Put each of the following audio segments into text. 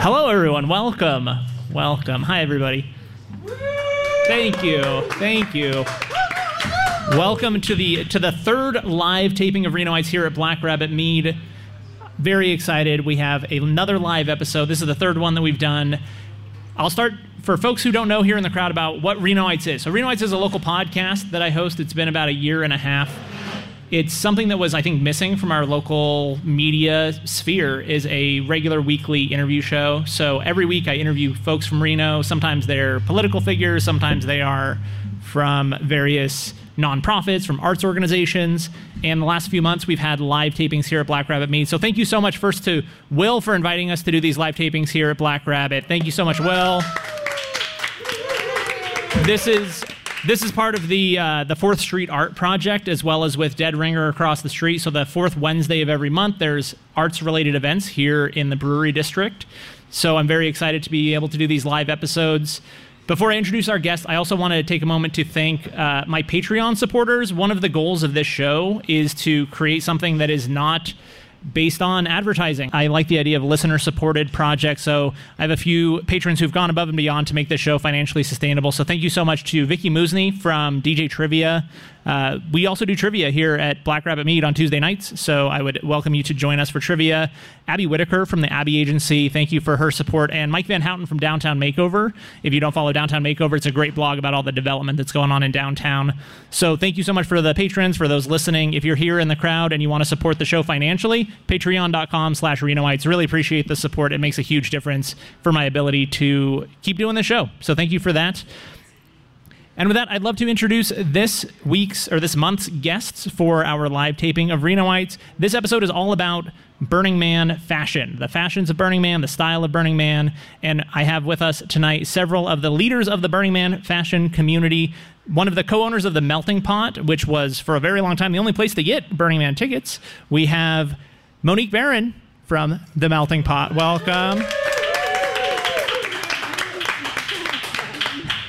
Hello, everyone. Welcome. Welcome. Hi, everybody. Thank you. Thank you. Welcome to the to the third live taping of Reno Renoites here at Black Rabbit Mead. Very excited. We have another live episode. This is the third one that we've done. I'll start for folks who don't know here in the crowd about what Reno Renoites is. So Reno Renoites is a local podcast that I host. It's been about a year and a half it's something that was i think missing from our local media sphere is a regular weekly interview show. So every week i interview folks from reno. Sometimes they're political figures. Sometimes they are from various nonprofits from arts organizations. And the last few months we've had live tapings here at black rabbit mead so thank you so much first to will for inviting us to do these live tapings here at black rabbit. Thank you so much will. This is this is part of the uh, the Fourth Street Art Project, as well as with Dead Ringer across the street. So the fourth Wednesday of every month, there's arts related events here in the Brewery District. So I'm very excited to be able to do these live episodes. Before I introduce our guest, I also want to take a moment to thank uh, my Patreon supporters. One of the goals of this show is to create something that is not based on advertising. I like the idea of listener supported projects. So I have a few patrons who've gone above and beyond to make this show financially sustainable. So thank you so much to Vicky Musney from DJ Trivia uh, we also do trivia here at Black Rabbit Mead on Tuesday nights, so I would welcome you to join us for trivia. Abbi Whitaker from the Abbi Agency, thank you for her support, and Mike Van Houten from Downtown Makeover. If you don't follow Downtown Makeover, it's a great blog about all the development that's going on in downtown. So thank you so much for the patrons, for those listening. If you're here in the crowd and you want to support the show financially, patreon.com slash Renoites. Really appreciate the support. It makes a huge difference for my ability to keep doing the show. So thank you for that. And with that, I'd love to introduce this week's or this month's guests for our live taping of Renoites. This episode is all about Burning Man fashion, the fashions of Burning Man, the style of Burning Man. And I have with us tonight several of the leaders of the Burning Man fashion community. One of the co owners of the Melting Pot, which was for a very long time the only place to get Burning Man tickets. We have Monique Barron from the Melting Pot. Welcome.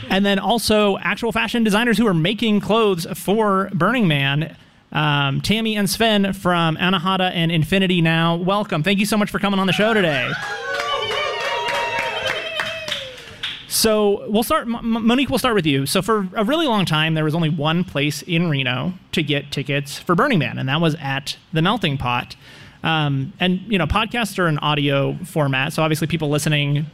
And then also actual fashion designers who are making clothes for Burning Man. Um, Tammy and Sven from Anahata and Infinity Now. Welcome. Thank you so much for coming on the show today. So we'll start. Monique, we'll start with you. So for a really long time, there was only one place in Reno to get tickets for Burning Man, and that was at the Melting Pot. Um, and you know, podcasts are an audio format, so obviously people listening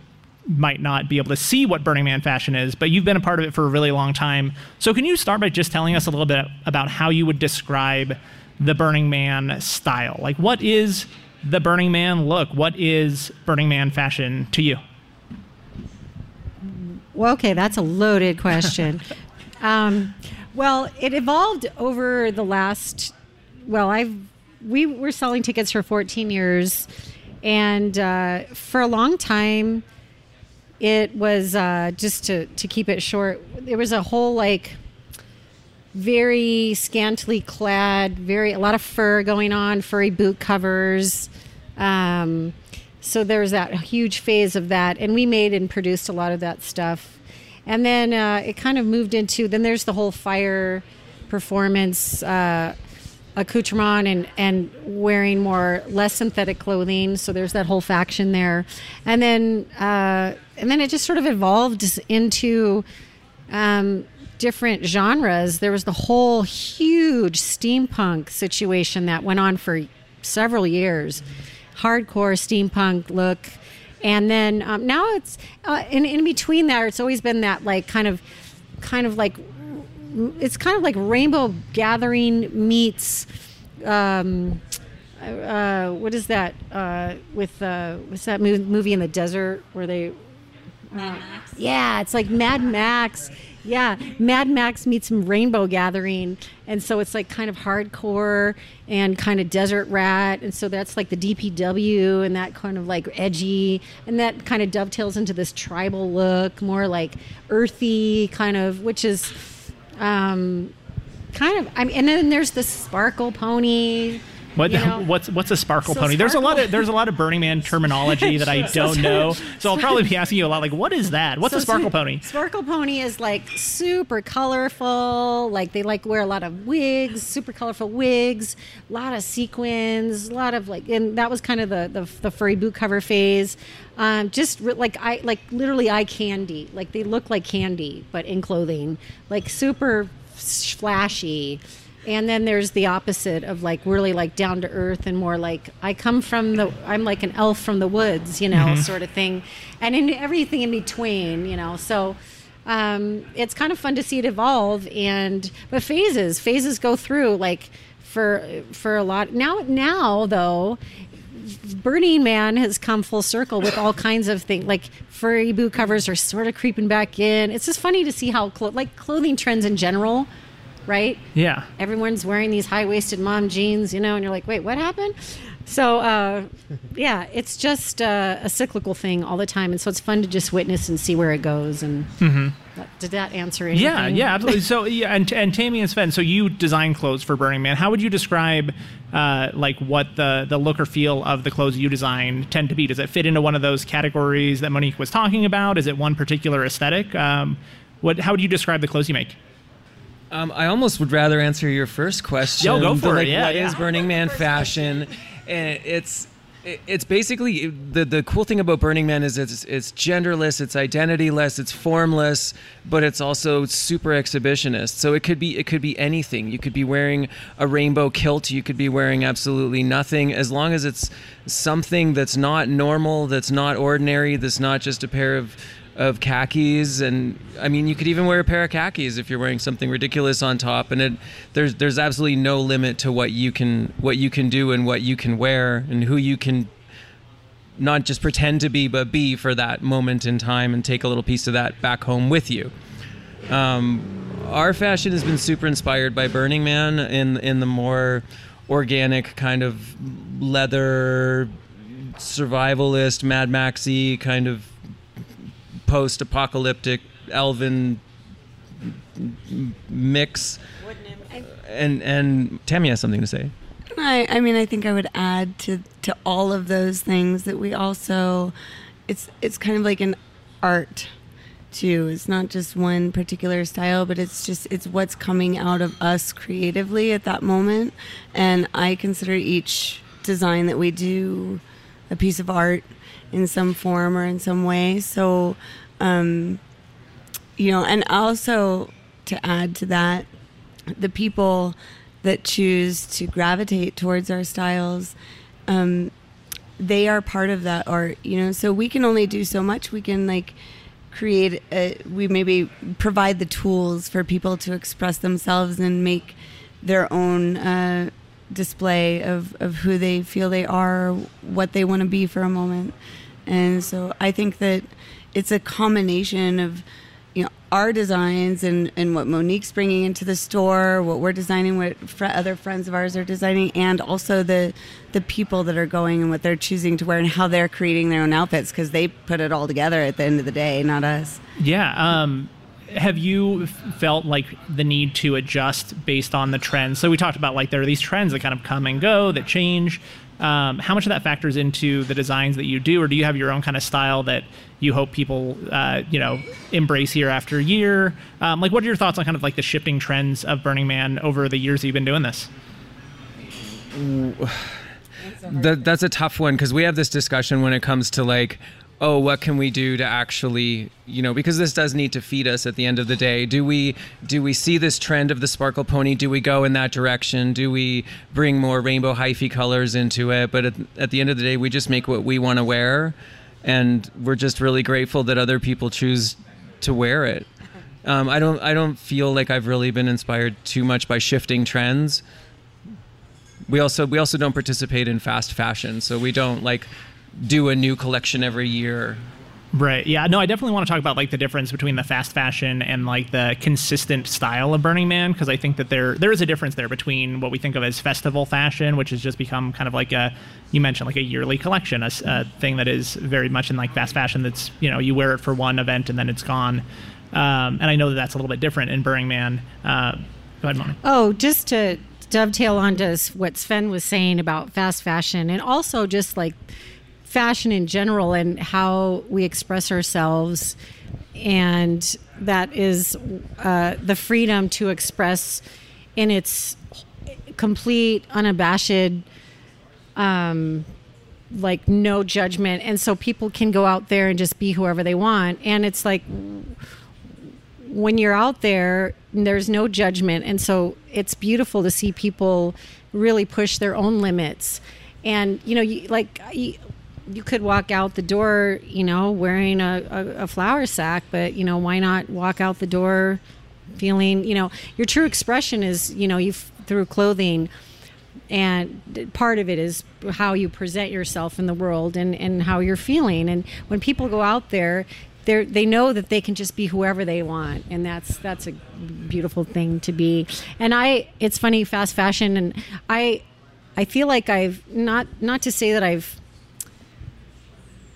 might not be able to see what Burning Man fashion is, but you've been a part of it for a really long time. So can you start by just telling us a little bit about how you would describe the Burning Man style? Like, what is the Burning Man look? What is Burning Man fashion to you? Well, okay, that's a loaded question. um, well, it evolved over the last. Well, I've we were selling tickets for 14 years, and uh, for a long time it was uh, just to, to keep it short there was a whole like very scantily clad very a lot of fur going on furry boot covers. Um, so there was that huge phase of that and we made and produced a lot of that stuff. And then uh, it kind of moved into then there's the whole fire performance uh, accoutrement and and wearing more less synthetic clothing. So there's that whole faction there, and then uh, and then it just sort of evolved into. Um, different genres there was the whole huge steampunk situation that went on for several years hardcore steampunk look and then um, now it's uh, in, in between there it's always been that like kind of kind of like it's kind of like Rainbow Gathering meets. Um, uh, what is that uh, with uh, what's that movie in the desert where they? Mad Max. Yeah, it's like Mad Max. Yeah, Mad Max meets some Rainbow Gathering, and so it's like kind of hardcore and kind of desert rat, and so that's like the DPW and that kind of like edgy, and that kind of dovetails into this tribal look, more like earthy kind of, which is um, kind of. I mean, and then there's the sparkle pony What, You know? what's what's a sparkle So pony? There's a lot of there's a lot of Burning Man terminology that I don't know, so I'll probably be asking you a lot. Like, what is that? What's So a sparkle pony? Sparkle pony is like super colorful. Like they like wear a lot of wigs, super colorful wigs, a lot of sequins, a lot of like, and that was kind of the the, the furry boot cover phase. Um, just re- like I like literally eye candy. Like they look like candy, but in clothing. Like super flashy. And then there's the opposite of like really like down to earth and more like I come from the I'm like an elf from the woods, you know, sort of thing. And in everything in between, you know. So um, it's kind of fun to see it evolve and but phases phases go through like for for a lot now now though Burning Man has come full circle with all kinds of things. Like furry boot covers are sort of creeping back in. It's just funny to see how clo- like clothing trends in general, right? Yeah. Everyone's wearing these high waisted mom jeans, you know, and you're like, wait, what happened? So uh, yeah, it's just uh, a cyclical thing all the time, and so it's fun to just witness and see where it goes. And that- did that answer anything? Yeah, yeah, absolutely. So, yeah, and, and Tammy and Sven, so you design clothes for Burning Man. How would you describe, uh, like, what the the look or feel of the clothes you design tend to be? Does it fit into one of those categories that Monique was talking about? Is it one particular aesthetic? Um, what? How would you describe the clothes you make? Um, I almost would rather answer your first question. Yo, go for it. like, Yeah, what yeah. is Burning Man fashion? And it's it's basically the the cool thing about Burning Man is it's it's genderless, it's identityless, it's formless, but it's also super exhibitionist. So it could be it could be anything. You could be wearing a rainbow kilt, you could be wearing absolutely nothing as long as it's something that's not normal, that's not ordinary, that's not just a pair of of khakis and I mean you could even wear a pair of khakis if you're wearing something ridiculous on top and it there's there's absolutely no limit to what you can what you can do and what you can wear and who you can not just pretend to be but be for that moment in time and take a little piece of that back home with you. Um, our fashion has been super inspired by Burning Man in in the more organic kind of leather survivalist Mad Maxy kind of post-apocalyptic elven mix and and Tammy has something to say I, I mean, I think I would add to to all of those things that we also, it's it's kind of like an art too. It's not just one particular style, but it's just it's what's coming out of us creatively at that moment. And I consider each design that we do a piece of art in some form or in some way. So, um, you know, and also to add to that, the people that choose to gravitate towards our styles um, they are part of that art you know so we can only do so much we can like create a, we maybe provide the tools for people to express themselves and make their own uh, display of, of who they feel they are what they want to be for a moment and so i think that it's a combination of you know our designs and, and what Monique's bringing into the store, what we're designing, what fr- other friends of ours are designing, and also the the people that are going and what they're choosing to wear and how they're creating their own outfits because they put it all together at the end of the day, not us. Yeah. Um, have you felt like the need to adjust based on the trends? So we talked about like there are these trends that kind of come and go that change. Um, how much of that factors into the designs that you do, or do you have your own kind of style that you hope people, uh, you know, embrace year after year? Um, like, what are your thoughts on kind of like the shifting trends of Burning Man over the years that you've been doing this? that, that's a tough one because we have this discussion when it comes to like oh what can we do to actually you know because this does need to feed us at the end of the day. Do we do we see this trend of the sparkle pony? Do we go in that direction? Do we bring more rainbow hyphy colors into it? But at, at the end of the day we just make what we want to wear and we're just really grateful that other people choose to wear it. Um, I don't I don't feel like I've really been inspired too much by shifting trends. We also we also don't participate in fast fashion so we don't like do a new collection every year Right. Yeah. No, I definitely want to talk about like the difference between the fast fashion and like the consistent style of Burning Man because I think that there there is a difference there between what we think of as festival fashion, which has just become kind of like a you mentioned like a yearly collection, a thing that is very much in like fast fashion. That's you know you wear it for one event and then it's gone. Um, and I know that that's a little bit different in Burning Man. Uh, go ahead, Mona. Oh, just to dovetail onto what Sven was saying about fast fashion and also just like fashion in general and how we express ourselves. And that is uh, the freedom to express in its complete, unabashed, um, like no judgment. And so people can go out there and just be whoever they want. And it's like, when you're out there, there's no judgment. And so it's beautiful to see people really push their own limits. And, you know, you, like, you, could walk out the door, you know, wearing a, a, a flour sack, but, you know, why not walk out the door feeling, you know, your true expression is, you know, you through clothing. And part of it is how you present yourself in the world and, and how you're feeling. And when people go out there they they know that they can just be whoever they want. And that's that's a beautiful thing to be. And i it's funny fast fashion and i i feel like i've not not to say that i've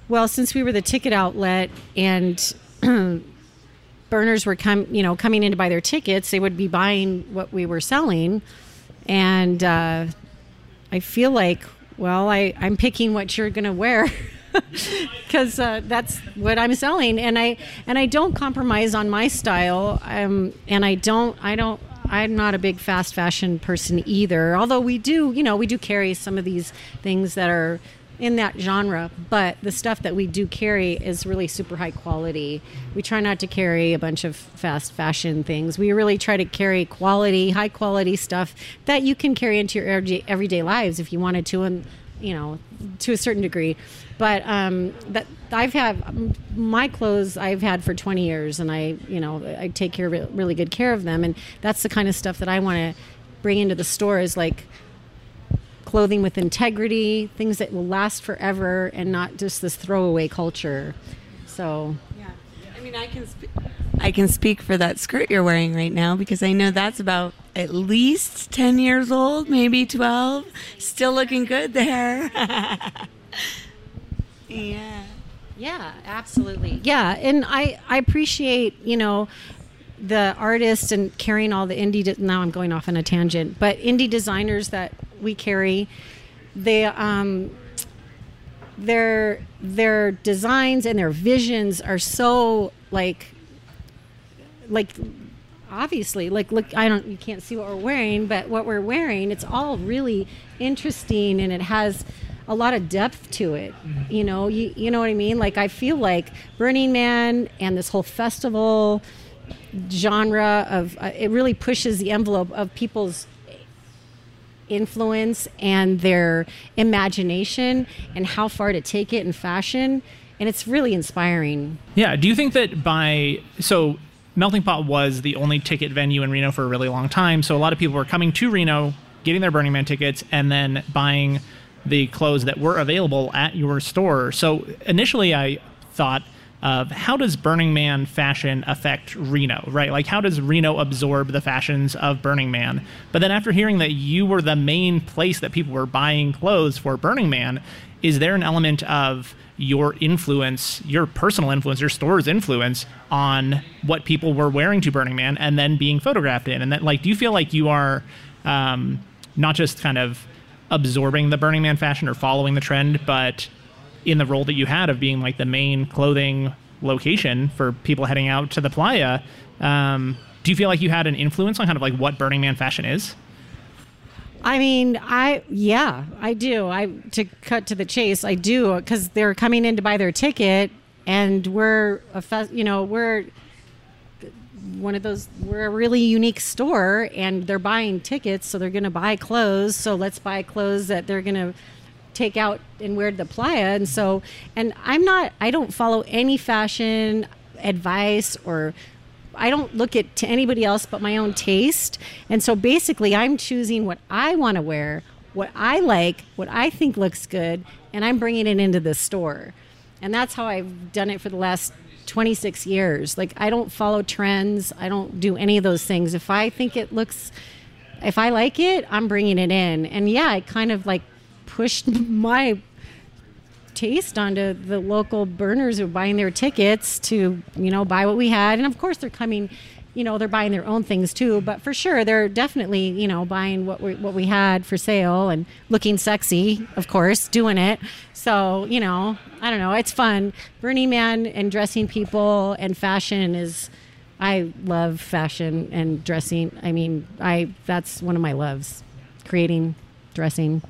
well since we were the ticket outlet and burners were come you know coming in to buy their tickets they would be buying what we were selling and uh, i feel like well i i'm picking what you're to wear because uh, that's what I'm selling, and I and I don't compromise on my style. Um, and I don't I don't I'm not a big fast fashion person either. Although we do, you know, we do carry some of these things that are in that genre, but the stuff that we do carry is really super high quality. We try not to carry a bunch of fast fashion things. We really try to carry quality, high quality stuff that you can carry into your everyday, lives if you wanted to, and you know, to a certain degree. But um, that I've had my clothes I've had for 20 years, and I, you know, I take care really good care of them, and that's the kind of stuff that I want to bring into the store is like clothing with integrity, things that will last forever, and not just this throwaway culture. So yeah, I mean, I can sp- I can speak for that skirt you're wearing right now because I know that's about at least 10 years old, maybe 12. Still looking good there. Yeah. Yeah, absolutely. Yeah, and I I appreciate you know the artists and carrying all the indie. De- now I'm going off on a tangent, but indie designers that we carry, they um their their designs and their visions are so like like obviously like look i don't you can't see what we're wearing but what we're wearing it's all really interesting and it has a lot of depth to it. Mm-hmm. You know, you, you know what I mean? Like I feel like Burning Man and this whole festival genre of uh, it really pushes the envelope of people's influence and their imagination and how far to take it in fashion and it's really inspiring. Yeah, do you think that by so Melting Pot was the only ticket venue in Reno for a really long time, so a lot of people were coming to Reno, getting their Burning Man tickets and then buying the clothes that were available at your store. So initially, I thought of how does Burning Man fashion affect Reno, right? Like, how does Reno absorb the fashions of Burning Man? But then after hearing that you were the main place that people were buying clothes for Burning Man, is there an element of your influence, your personal influence, your store's influence on what people were wearing to Burning Man and then being photographed in? And that, like, do you feel like you are um, not just kind of absorbing the Burning Man fashion or following the trend, but in the role that you had of being like the main clothing location for people heading out to the playa, um, do you feel like you had an influence on kind of like what Burning Man fashion is? I mean, I yeah, I do. I to cut to the chase, I do because they're coming in to buy their ticket, and we're a fest, you know we're one of those we're a really unique store and they're buying tickets so they're going to buy clothes so let's buy clothes that they're going to take out and wear the playa and so and i'm not i don't follow any fashion advice or i don't look at to anybody else but my own taste and so basically i'm choosing what i want to wear what i like what i think looks good and i'm bringing it into the store and that's how i've done it for the last 26 years. Like I don't follow trends. I don't do any of those things. If I think it looks if I like it, I'm bringing it in. And yeah, I kind of like pushed my taste onto the local burners who are buying their tickets to, you know, buy what we had. And of course they're coming you know, they're buying their own things too. But for sure, they're definitely, you know, buying what we what we had for sale and looking sexy, of course, doing it. So you know, I don't know, it's fun. Burning Man and dressing people and fashion is. I love fashion and dressing. I mean, I that's one of my loves, creating, dressing.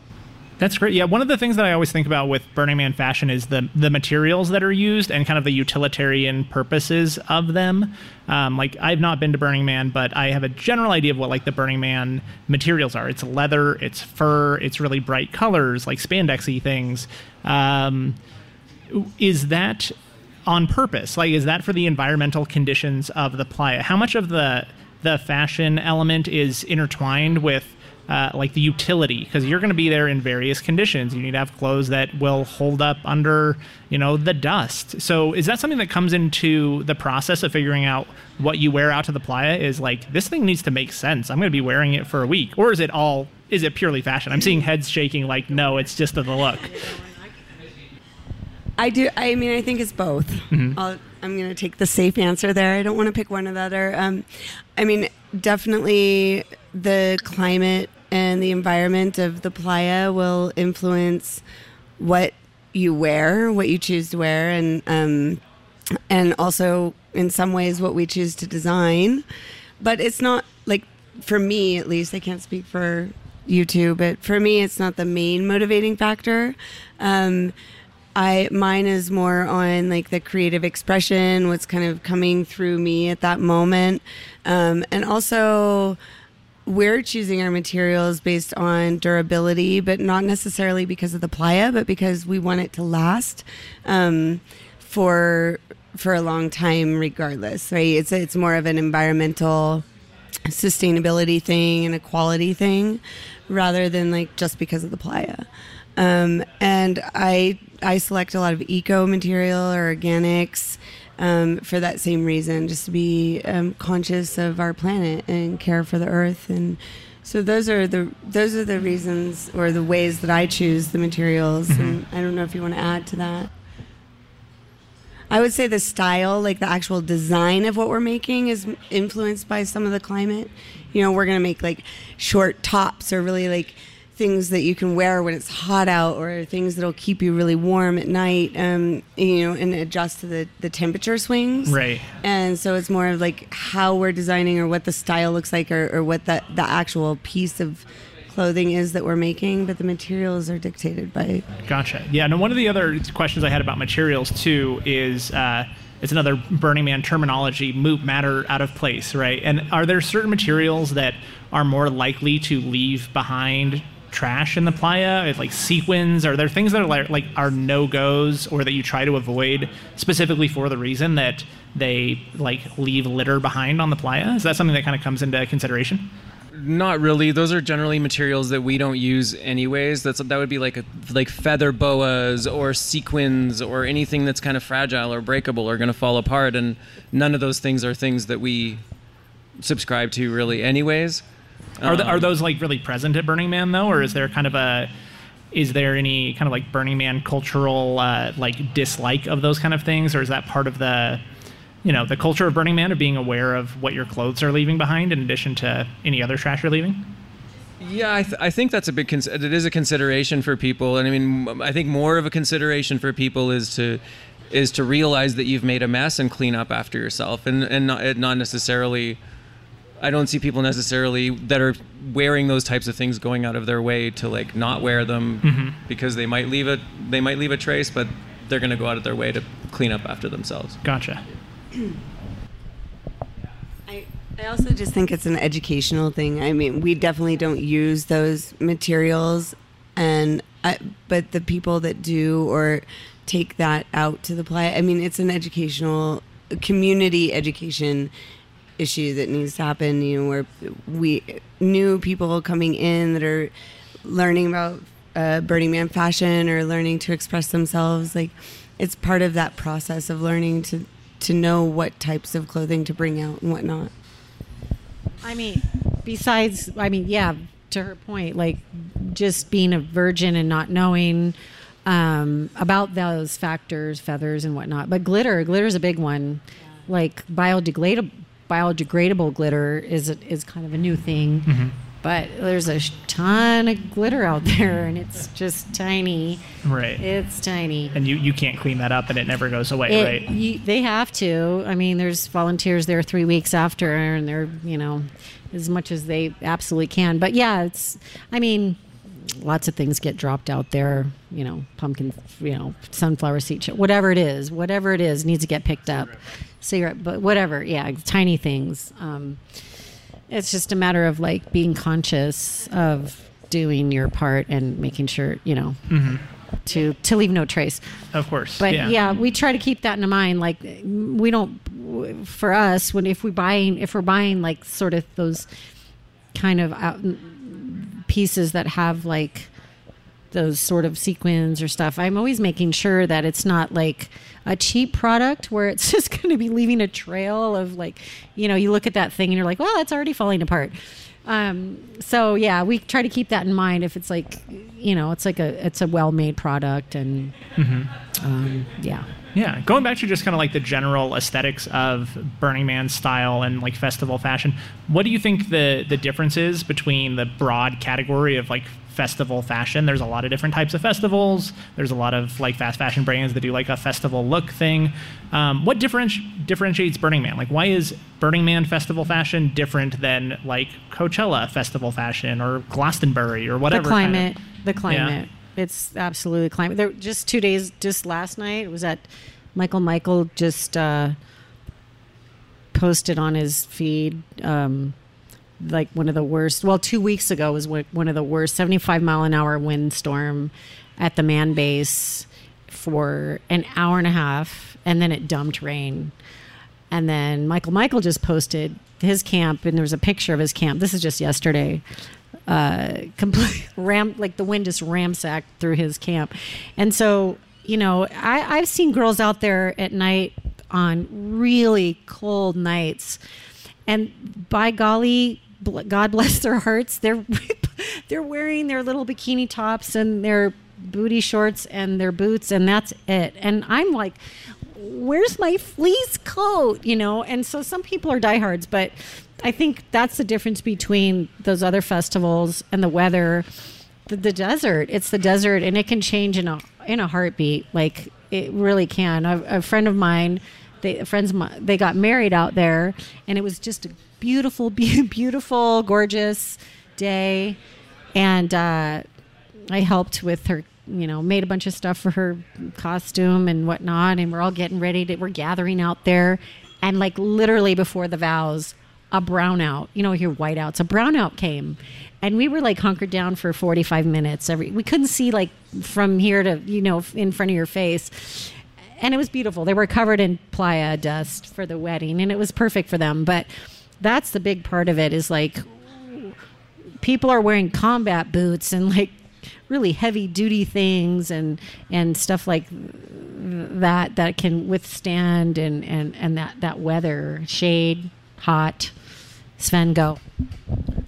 That's great. Yeah, one of the things that I always think about with Burning Man fashion is the the materials that are used and kind of the utilitarian purposes of them. Um, like I've not been to Burning Man, but I have a general idea of what like the Burning Man materials are. It's leather, it's fur, it's really bright colors, like spandexy things. Um, is that on purpose? Like, is that for the environmental conditions of the playa? How much of the the fashion element is intertwined with uh, like the utility because you're going to be there in various conditions. You need to have clothes that will hold up under, you know, the dust. So is that something that comes into the process of figuring out what you wear out to the playa? Is like this thing needs to make sense. I'm going to be wearing it for a week, or is it all? Is it purely fashion? I'm seeing heads shaking. Like no, it's just the look. I do. I mean, I think it's both. Mm-hmm. i am going to take the safe answer there. I don't want to pick one or the other. Um, I mean, definitely the climate and the environment of the playa will influence what you wear, what you choose to wear, and um, and also in some ways what we choose to design. But it's not like for me, at least. I can't speak for you two, but for me, it's not the main motivating factor. Um, I mine is more on like the creative expression, what's kind of coming through me at that moment, um, and also we're choosing our materials based on durability, but not necessarily because of the playa, but because we want it to last um, for for a long time, regardless. Right? It's it's more of an environmental sustainability thing and a quality thing, rather than like just because of the playa. Um, and I I select a lot of eco material or organics um, for that same reason, just to be um, conscious of our planet and care for the earth. And so those are the those are the reasons or the ways that I choose the materials. Mm-hmm. And I don't know if you want to add to that. I would say the style, like the actual design of what we're making, is influenced by some of the climate. You know, we're gonna make like short tops or really like things that you can wear when it's hot out or things that'll keep you really warm at night um, you know and adjust to the, the temperature swings. Right. And so it's more of like how we're designing or what the style looks like or, or what the, the actual piece of clothing is that we're making but the materials are dictated by gotcha. Yeah and one of the other questions i had about materials too is uh, it's another Burning Man terminology, MOOP matter out of place, right? And are there certain materials that are more likely to leave behind trash in the playa? Like sequins? Are there things that are like, are no goes or that you try to avoid specifically for the reason that they like leave litter behind on the playa? Is that something that kind of comes into consideration? Not really. Those are generally materials that we don't use anyways. That's that would be like a, like feather boas or sequins or anything that's kind of fragile or breakable or going to fall apart. And none of those things are things that we subscribe to really, anyways. Are, the, are um, those like really present at Burning Man though, or is there kind of a is there any kind of like Burning Man cultural uh, like dislike of those kind of things, or is that part of the you know the culture of Burning Man of being aware of what your clothes are leaving behind in addition to any other trash you're leaving? Yeah, I, th- I think that's a big cons- it is a consideration for people, and I mean I think more of a consideration for people is to is to realize that you've made a mess and clean up after yourself, and and not, not necessarily I don't see people necessarily that are wearing those types of things going out of their way to like not wear them mm-hmm. because they might leave a they might leave a trace, but they're going to go out of their way to clean up after themselves. Gotcha. I I also just think it's an educational thing. I mean, we definitely don't use those materials, and I, but the people that do or take that out to the play, I mean, it's an educational community education issue that needs to happen. You know, where we new people coming in that are learning about uh, Burning Man fashion or learning to express themselves. Like, it's part of that process of learning to to know what types of clothing to bring out and whatnot. I mean, besides, I mean, yeah, to her point, like just being a virgin and not knowing um, about those factors, feathers and whatnot. But glitter, glitter is a big one. Like biodegradable biodegradable glitter is is kind of a new thing. Mm-hmm. But there's a ton of glitter out there, and it's just tiny. Right. It's tiny. and you, you can't clean that up and it never goes away, It- right? you- they have to. I mean, there's volunteers there three weeks after, and they're you know, as much as they absolutely can. But yeah, it's. I mean, lots of things get dropped out there. You know, pumpkin, you know, sunflower seed, whatever it is, whatever it is, needs to get picked up. Cigarette, but whatever. Yeah, tiny things. Um, it's just a matter of like being conscious of doing your part and making sure you know to to leave no trace. Of course. But yeah. yeah. we try to keep that in mind. Like we don't, for us, when if we buying, if we're buying like sort of those kind of out, pieces that have like those sort of sequins or stuff, I'm always making sure that it's not like a cheap product where it's just going to be leaving a trail of like, you know, you look at that thing and you're like, well, it's already falling apart. Um, so yeah, we try to keep that in mind. If it's like, you know, it's like a it's a well made product and um, yeah. Yeah, going back to just kind of like the general aesthetics of Burning Man style and like festival fashion, what do you think the the difference is between the broad category of like festival fashion? There's a lot of different types of festivals. There's a lot of like fast fashion brands that do like a festival look thing. Um, what differenti- differentiates Burning Man? Like, why is Burning Man festival fashion different than like Coachella festival fashion or Glastonbury or whatever? the kind of- climate the climate it's absolutely climate there just two days just last night was at michael michael just uh posted on his feed um like one of the worst well two weeks ago was one of the worst 75 mile an hour windstorm at the man base for an hour and a half and then it dumped rain and then Michael Michael just posted his camp, and there was a picture of his camp. This is just yesterday. Uh, complete ram like the wind just ramsacked through his camp, and so you know I, I've seen girls out there at night on really cold nights, and by golly, God bless their hearts, they're they're wearing their little bikini tops and their booty shorts and their boots, and that's it. And I'm like, where's my fleece coat? You know, and so some people are diehards, but I think that's the difference between those other festivals and the weather. The, the desert, it's the desert, and it can change in a in a heartbeat. Like it really can. A, a friend of mine, they friends, mine, they got married out there, and it was just a beautiful, be- beautiful, gorgeous day, and uh, I helped with her, you know, made a bunch of stuff for her costume and whatnot. And we're all getting ready to, we're gathering out there. And like literally before the vows, a brownout, you know, here whiteouts, a brownout came. And we were like hunkered down for 45 minutes. Every we couldn't see like from here to, you know, in front of your face. And it was beautiful. They were covered in playa dust for the wedding and it was perfect for them. But that's the big part of it is like people are wearing combat boots and like really heavy duty things and and stuff like that that can withstand and and and that that weather shade hot sven go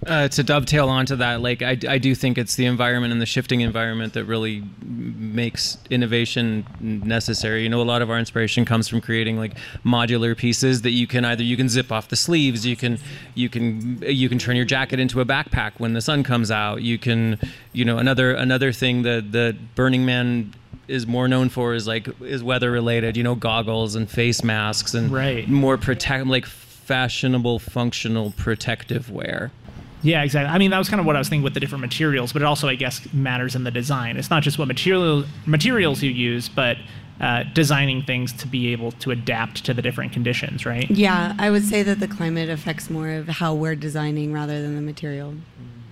Uh, to dovetail onto that, like I, I do think it's the environment and the shifting environment that really makes innovation necessary. You know, a lot of our inspiration comes from creating like modular pieces that you can either you can zip off the sleeves, you can you can you can turn your jacket into a backpack when the sun comes out. You can, you know, another another thing that that Burning Man is more known for is like is weather related. You know, goggles and face masks and Right. more protect like fashionable, functional, protective wear. Yeah, exactly. I mean, that was kind of what I was thinking with the different materials, but it also, I guess, matters in the design. It's not just what material materials you use, but uh, designing things to be able to adapt to the different conditions, right? Yeah, I would say that the climate affects more of how we're designing rather than the material.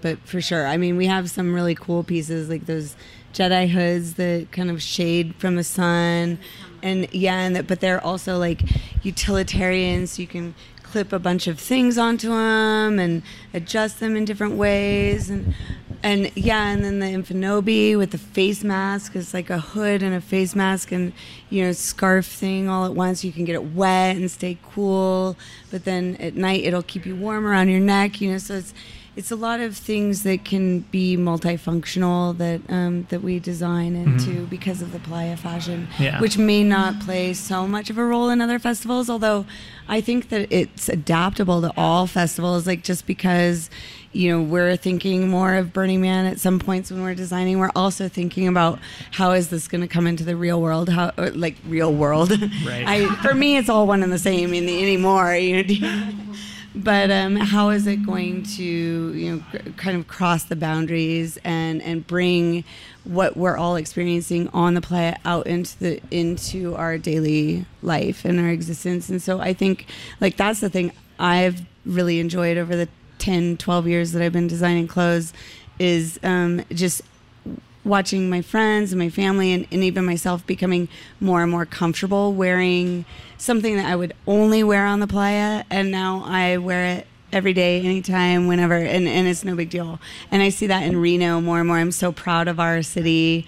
But for sure, I mean, we have some really cool pieces like those Jedi hoods that kind of shade from the sun, and yeah, and that, but they're also like utilitarian, so you can clip a bunch of things onto them and adjust them in different ways, and and yeah, and then the Infinobi with the face mask is like a hood and a face mask and you know scarf thing all at once. You can get it wet and stay cool, but then at night it'll keep you warm around your neck. You know, so it's it's a lot of things that can be multifunctional that um, that we design into because of the playa fashion, Yeah. which may not play so much of a role in other festivals. Although I think that it's adaptable to all festivals. Like just because you know we're thinking more of Burning Man at some points when we're designing, we're also thinking about how is this going to come into the real world? How like real world? Right. I, for me, it's all one and the same in the, anymore. You know. But um, how is it going to, you know, kind of cross the boundaries and, and bring what we're all experiencing on the planet out into the into our daily life and our existence? And so I think, like, that's the thing I've really enjoyed over the 10, 12 years that I've been designing clothes is um, just watching my friends and my family and, and even myself becoming more and more comfortable wearing something that I would only wear on the playa. And now I wear it every day anytime whenever and, and it's no big deal. And I see that in Reno more and more. I'm so proud of our city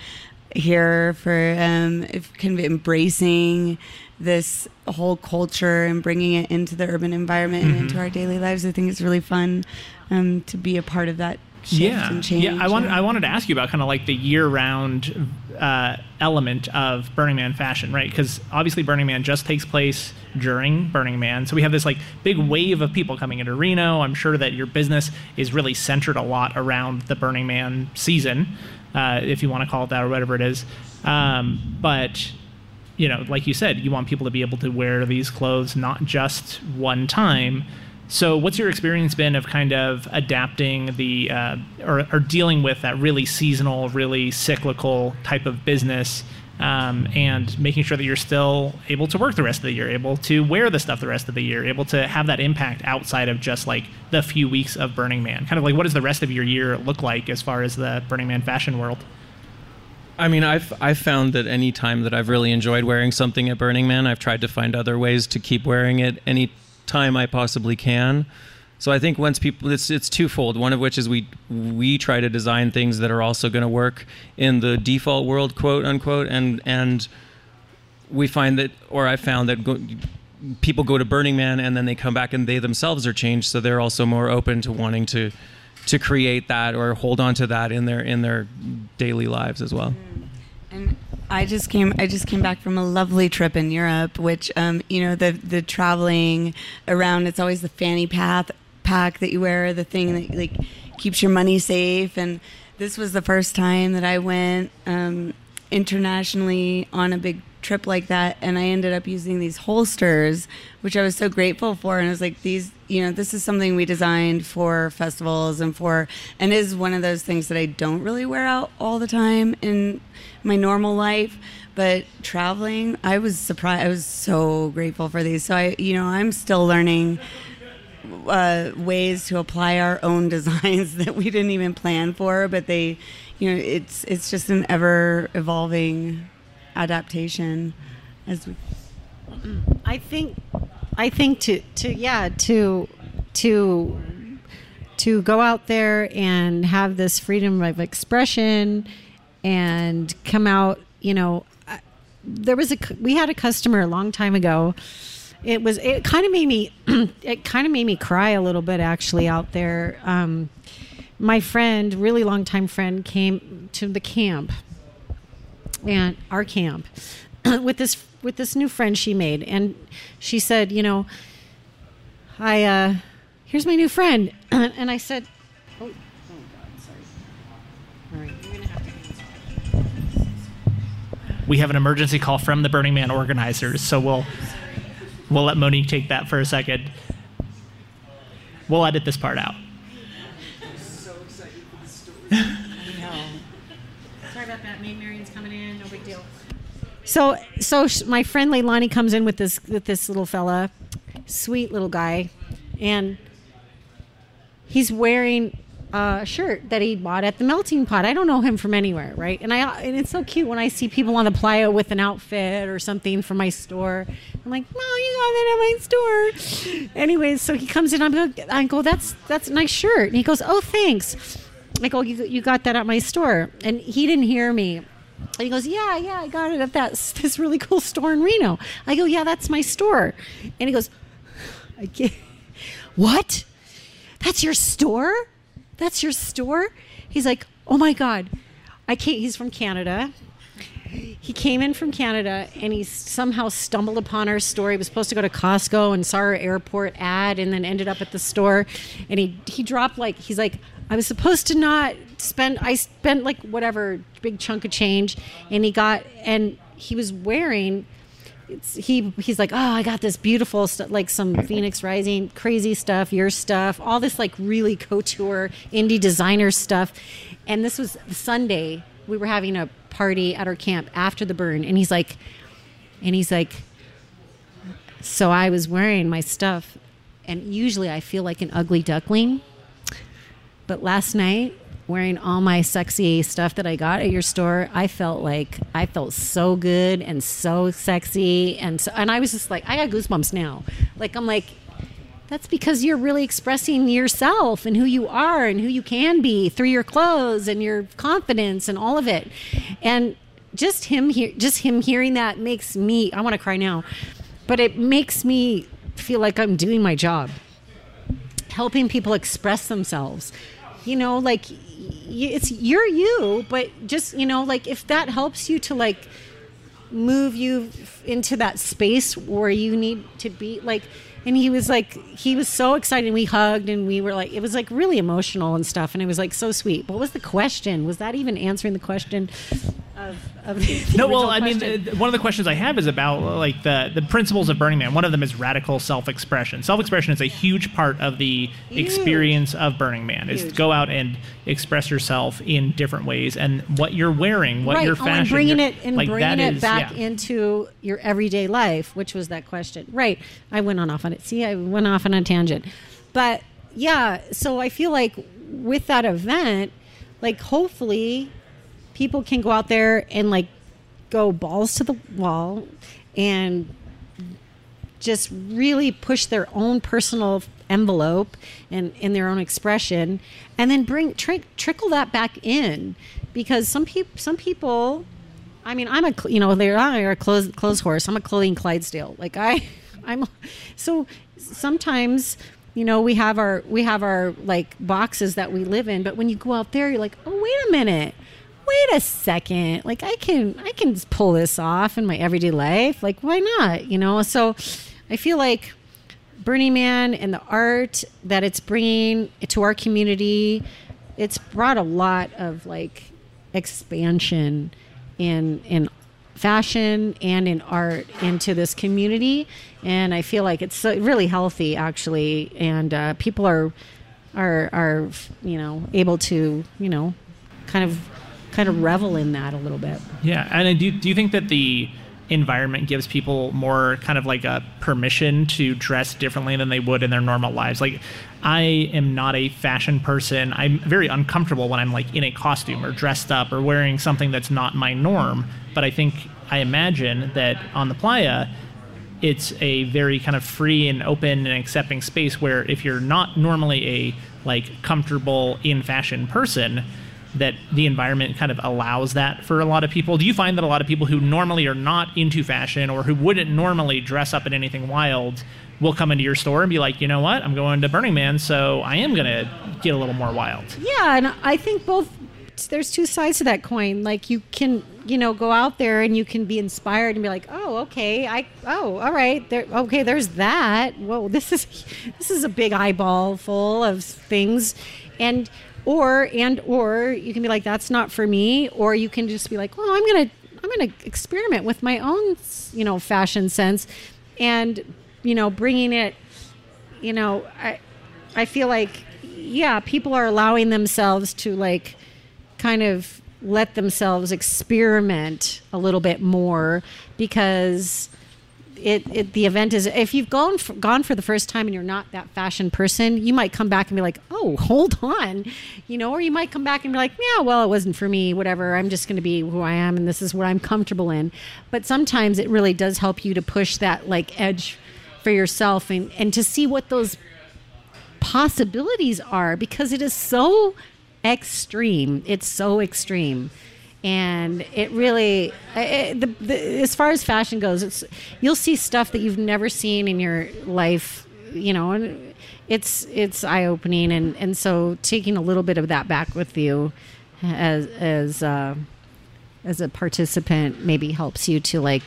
here for um, kind of embracing this whole culture and bringing it into the urban environment and into our daily lives. I think it's really fun um, to be a part of that yeah, yeah. I wanted I wanted to ask you about kind of like the year-round uh, element of Burning Man fashion, right? Because obviously Burning Man just takes place during Burning Man, so we have this like big wave of people coming into Reno. I'm sure that your business is really centered a lot around the Burning Man season, uh, if you want to call it that or whatever it is. Um, but you know, like you said, you want people to be able to wear these clothes not just one time. So, what's your experience been of kind of adapting the uh, or, or dealing with that really seasonal, really cyclical type of business, um, and making sure that you're still able to work the rest of the year, able to wear the stuff the rest of the year, able to have that impact outside of just like the few weeks of Burning Man? Kind of like what does the rest of your year look like as far as the Burning Man fashion world? I mean, I've I've found that any time that I've really enjoyed wearing something at Burning Man, I've tried to find other ways to keep wearing it any time I possibly can. So I think once people, it's it's twofold. One of which is we we try to design things that are also going to work in the default world, quote unquote, and and we find that, or I found that. Go, People go to Burning Man and then they come back and they themselves are changed, so they're also more open to wanting to to create that or hold on to that in their in their daily lives as well. Mm. And I just came. I just came back from a lovely trip in Europe, which um, you know the the traveling around. It's always the fanny pack pack that you wear, the thing that like keeps your money safe. And this was the first time that I went um, internationally on a big trip like that, and I ended up using these holsters, which I was so grateful for. And I was like, these, you know, this is something we designed for festivals and for, and is one of those things that I don't really wear out all the time in my normal life. But traveling, I was surprised. I was so grateful for these. So I, you know, I'm still learning uh, ways to apply our own designs that we didn't even plan for, but they, you know, it's it's just an ever evolving adaptation as we I think I think to to yeah to to to go out there and have this freedom of expression and come out you know there was a we had a customer a long time ago. It was it kind of made me it kind of made me cry a little bit actually out there. Um, my friend really long time friend came to the camp and our camp with this with this new friend she made. And she said you know i uh here's my new friend. And i said oh, oh god sorry. All right. You're gonna have to we have an emergency call from the Burning Man organizers, so we'll we'll let Monique take that for a second. We'll edit this part out. Sorry about that. Maid Marian's coming in. No big deal. So, so sh- my friend Leilani comes in with this with this little fella, sweet little guy, and he's wearing a shirt that he bought at the melting pot. I don't know him from anywhere, right? And I and it's so cute when I see people on the playa with an outfit or something from my store. I'm like, no, you got that at my store. Anyways, so he comes in. I'm go, I go, that's that's a nice shirt. And he goes, oh, thanks. I go, you, you got that at my store. And he didn't hear me. And he goes, yeah, yeah, I got it at that this really cool store in Reno. I go, yeah, that's my store. And he goes, I can't. What? That's your store? that's your store? He's like, oh my God. I can't, he's from Canada. He came in from Canada and he somehow stumbled upon our store. He was supposed to go to Costco and saw our airport ad and then ended up at the store. And he, he dropped like, he's like, I was supposed to not spend, I spent like whatever big chunk of change. And he got, and he was wearing, it's, he he's like, oh, I got this beautiful stuff, like some Phoenix Rising crazy stuff, your stuff, all this like really couture indie designer stuff. And this was Sunday. We were having a party at our camp after the burn, and he's like, and he's like, so I was wearing my stuff, and usually I feel like an ugly duckling, but last night wearing all my sexy stuff that I got at your store, I felt like I felt so good and so sexy and so, and I was just like I got goosebumps now. Like I'm like that's because you're really expressing yourself and who you are and who you can be through your clothes and your confidence and all of it. And just him here just him hearing that makes me I want to cry now. But it makes me feel like I'm doing my job. Helping people express themselves you know like it's you're you but just you know like if that helps you to like move you into that space where you need to be like and he was like he was so excited. We hugged and we were like it was like really emotional and stuff and it was like so sweet. What was the question? Was that even answering the question of, of the no well i question? mean uh, one of the questions i have is about uh, like the the principles of burning man one of them is radical self-expression self-expression is a huge part of the Huge. experience of burning man is to go out and express yourself in different ways and what you're wearing what right. your oh, fashion and bringing it and like, bringing it is- back yeah. into your everyday life, which was that question. Right. I went on off on it. See, I went off on a tangent, but yeah. So I feel like with that event, like hopefully, people can go out there and like go balls to the wall and just really push their own personal envelope and in their own expression and then bring tri- trickle that back in. Because some people some people I mean I'm a you know they're I are a clothes clothes horse. I'm a clothing Clydesdale. Like I I'm so sometimes you know we have our we have our like boxes that we live in but when you go out there you're like oh wait a minute wait a second. Like i can i can pull this off in my everyday life. Like why not you know? So i feel like burning man and the art that it's bringing to our community it's brought a lot of like expansion in in fashion and in art into this community. And i feel like it's uh, really healthy actually. And uh, people are are are you know able to you know kind of kind of revel in that a little bit Yeah, and do do you think that the environment gives people more kind of like a permission to dress differently than they would in their normal lives? Like I am not a fashion person. I'm very uncomfortable when I'm like in a costume or dressed up or wearing something that's not my norm, but I think I imagine that on the playa it's a very kind of free and open and accepting space where if you're not normally a like comfortable in fashion person that the environment kind of allows that for a lot of people do you find that a lot of people who normally are not into fashion or who wouldn't normally dress up in anything wild will come into your store and be like you know what i'm going to burning man so i am going to get a little more wild Yeah, and I think both there's two sides to that coin. Like you can, you know, go out there and you can be inspired and be like, "Oh, okay. I oh, all right. There okay, there's that. Whoa, this is this is a big eyeball full of things." And or and or you can be like, "That's not for me," or you can just be like, "Well, I'm to I'm to experiment with my own, you know, fashion sense. And, you know, bringing it you know, I I feel like yeah, people are allowing themselves to like kind of let themselves experiment a little bit more because it, it the event is if you've gone for, gone for the first time and you're not that fashion person, you might come back and be like, "Oh, hold on." You know, or you might come back and be like, "Yeah, well, it wasn't for me, whatever. I'm just going to be who I am and this is what I'm comfortable in." But sometimes it really does help you to push that like edge for yourself and and to see what those possibilities are because it is so extreme. It's so extreme. And it really, it, the, the, as far as fashion goes, it's you'll see stuff that you've never seen in your life you know, and it's it's eye opening, and and so taking a little bit of that back with you, as as uh, as a participant, maybe helps you to like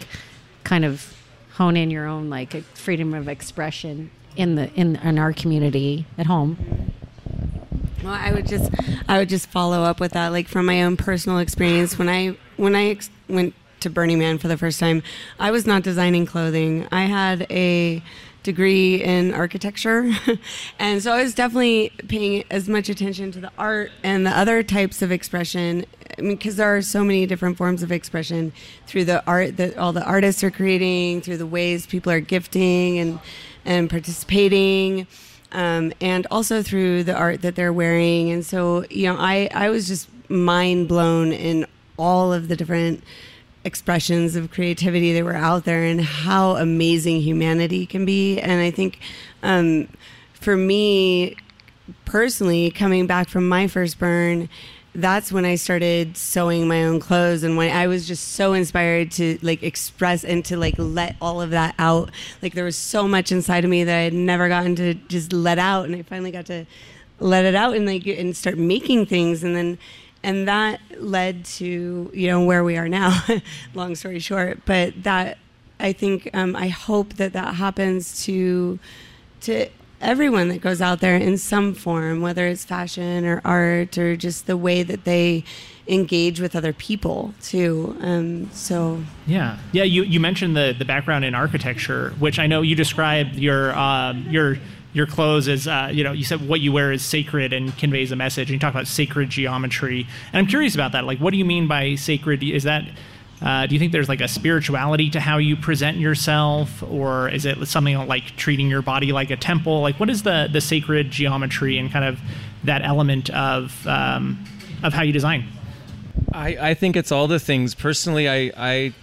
kind of hone in your own like freedom of expression in the in in our community at home. Well, I would just I would just follow up with that, like from my own personal experience when I when I ex- went to Burning Man for the first time, I was not designing clothing. I had a degree in architecture. and so I was definitely paying as much attention to the art and the other types of expression. I mean, because there are so many different forms of expression through the art that all the artists are creating, through the ways people are gifting and, and participating. Um, and also through the art that they're wearing. And so, you know, I, I was just mind blown in all of the different expressions of creativity that were out there and how amazing humanity can be. And I think um, for me personally, coming back from my first burn, that's when I started sewing my own clothes and when I was just so inspired to like express and to like let all of that out. Like there was so much inside of me that I had never gotten to just let out and I finally got to let it out and like and start making things and then and that led to you know where we are now long story short but that i think um, i hope that that happens to to everyone that goes out there in some form whether it's fashion or art or just the way that they engage with other people too. Um, so. Yeah. Yeah you, you mentioned the, the background in architecture which i know you described your um, your your clothes as uh, you know you said what you wear is sacred and conveys a message and you talk about sacred geometry. And i'm curious about that. Like what do you mean by sacred? Is that uh, do you think there's like a spirituality to how you present yourself or is it something like treating your body like a temple? Like what is the the sacred geometry and kind of that element of um, of how you design? I, I think it's all the things. Personally i i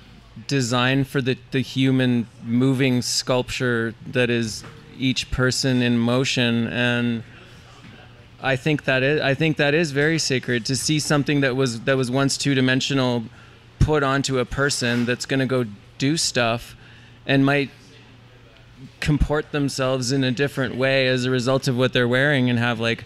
design for the the human moving sculpture that is each person in motion and I think that is I think that is very sacred. To see something that was that was once two dimensional put onto a person that's going to go do stuff and might comport themselves in a different way as a result of what they're wearing and have like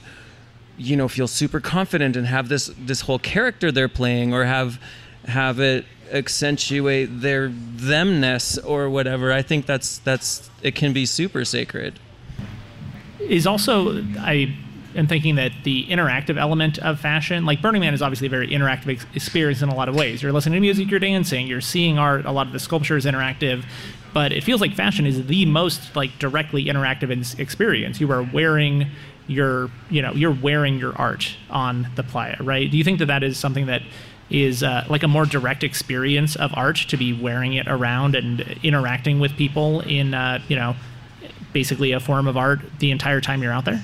you know feel super confident and have this this whole character they're playing or have have it accentuate their themness or whatever. I think that's that's it can be super sacred. Is also I am thinking that the interactive element of fashion, like Burning Man, is obviously a very interactive ex- experience in a lot of ways. You're listening to music, you're dancing, you're seeing art. A lot of the sculpture is interactive, but it feels like fashion is the most like directly interactive in- experience. You are wearing your, you know, you're wearing your art on the playa, right? Do you think that that is something that is uh, like a more direct experience of art to be wearing it around and interacting with people in uh, you know basically a form of art the entire time you're out there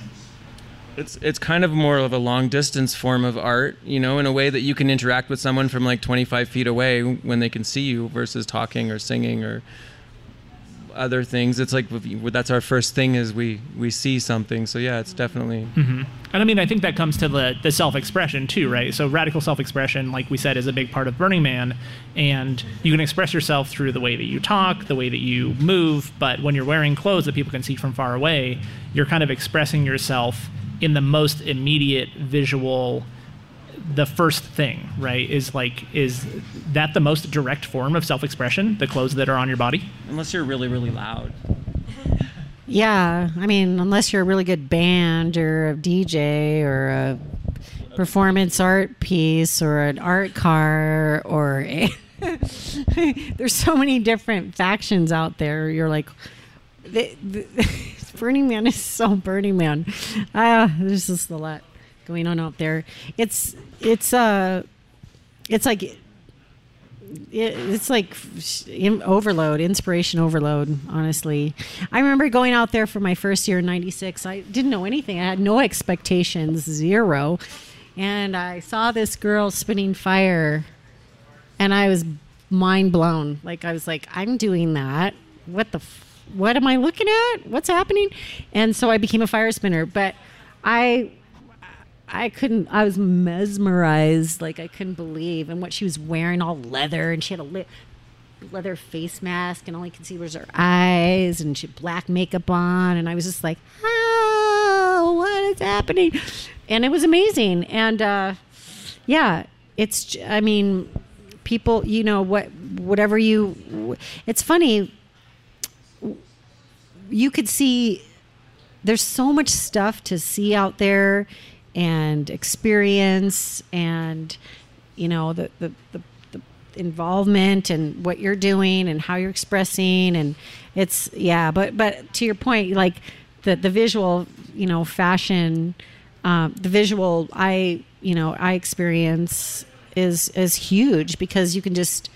it's it's kind of more of a long distance form of art you know in a way that you can interact with someone from like 25 feet away when they can see you versus talking or singing or other things. It's like that's our first thing is we we see something. So yeah, it's definitely. Mm-hmm. And I mean, I think that comes to the the self expression too, right? So radical self expression, like we said, is a big part of Burning Man, and you can express yourself through the way that you talk, the way that you move. But when you're wearing clothes that people can see from far away, you're kind of expressing yourself in the most immediate visual the first thing, right? Is like is that the most direct form of self-expression? The clothes that are on your body, unless you're really really loud. Yeah, I mean, unless you're a really good band or a DJ or a performance art piece or an art car or a there's so many different factions out there. You're like, the, the, Burning Man is so Burning Man. Ah, there's just a lot going on out there. It's it's uh it's like it, it's like overload, inspiration overload, honestly. I remember going out there for my first year in 96. I didn't know anything. I had no expectations, zero. And I saw this girl spinning fire and I was mind blown. Like I was like, I'm doing that. What the f- what am I looking at? What's happening? And so I became a fire spinner, but I I couldn't. I was mesmerized. Like I couldn't believe, and what she was wearing, all leather, and she had a leather face mask, and all you can see was her eyes, and she had black makeup on, and I was just like, oh, what is happening? And it was amazing, and uh, yeah, it's. I mean, people, you know what, whatever you. It's funny. You could see there's so much stuff to see out there and experience and you know the the, the, involvement and what you're doing and how you're expressing and it's yeah but but to your point like the the visual you know fashion um, the visual i you know i experience is is huge because you can just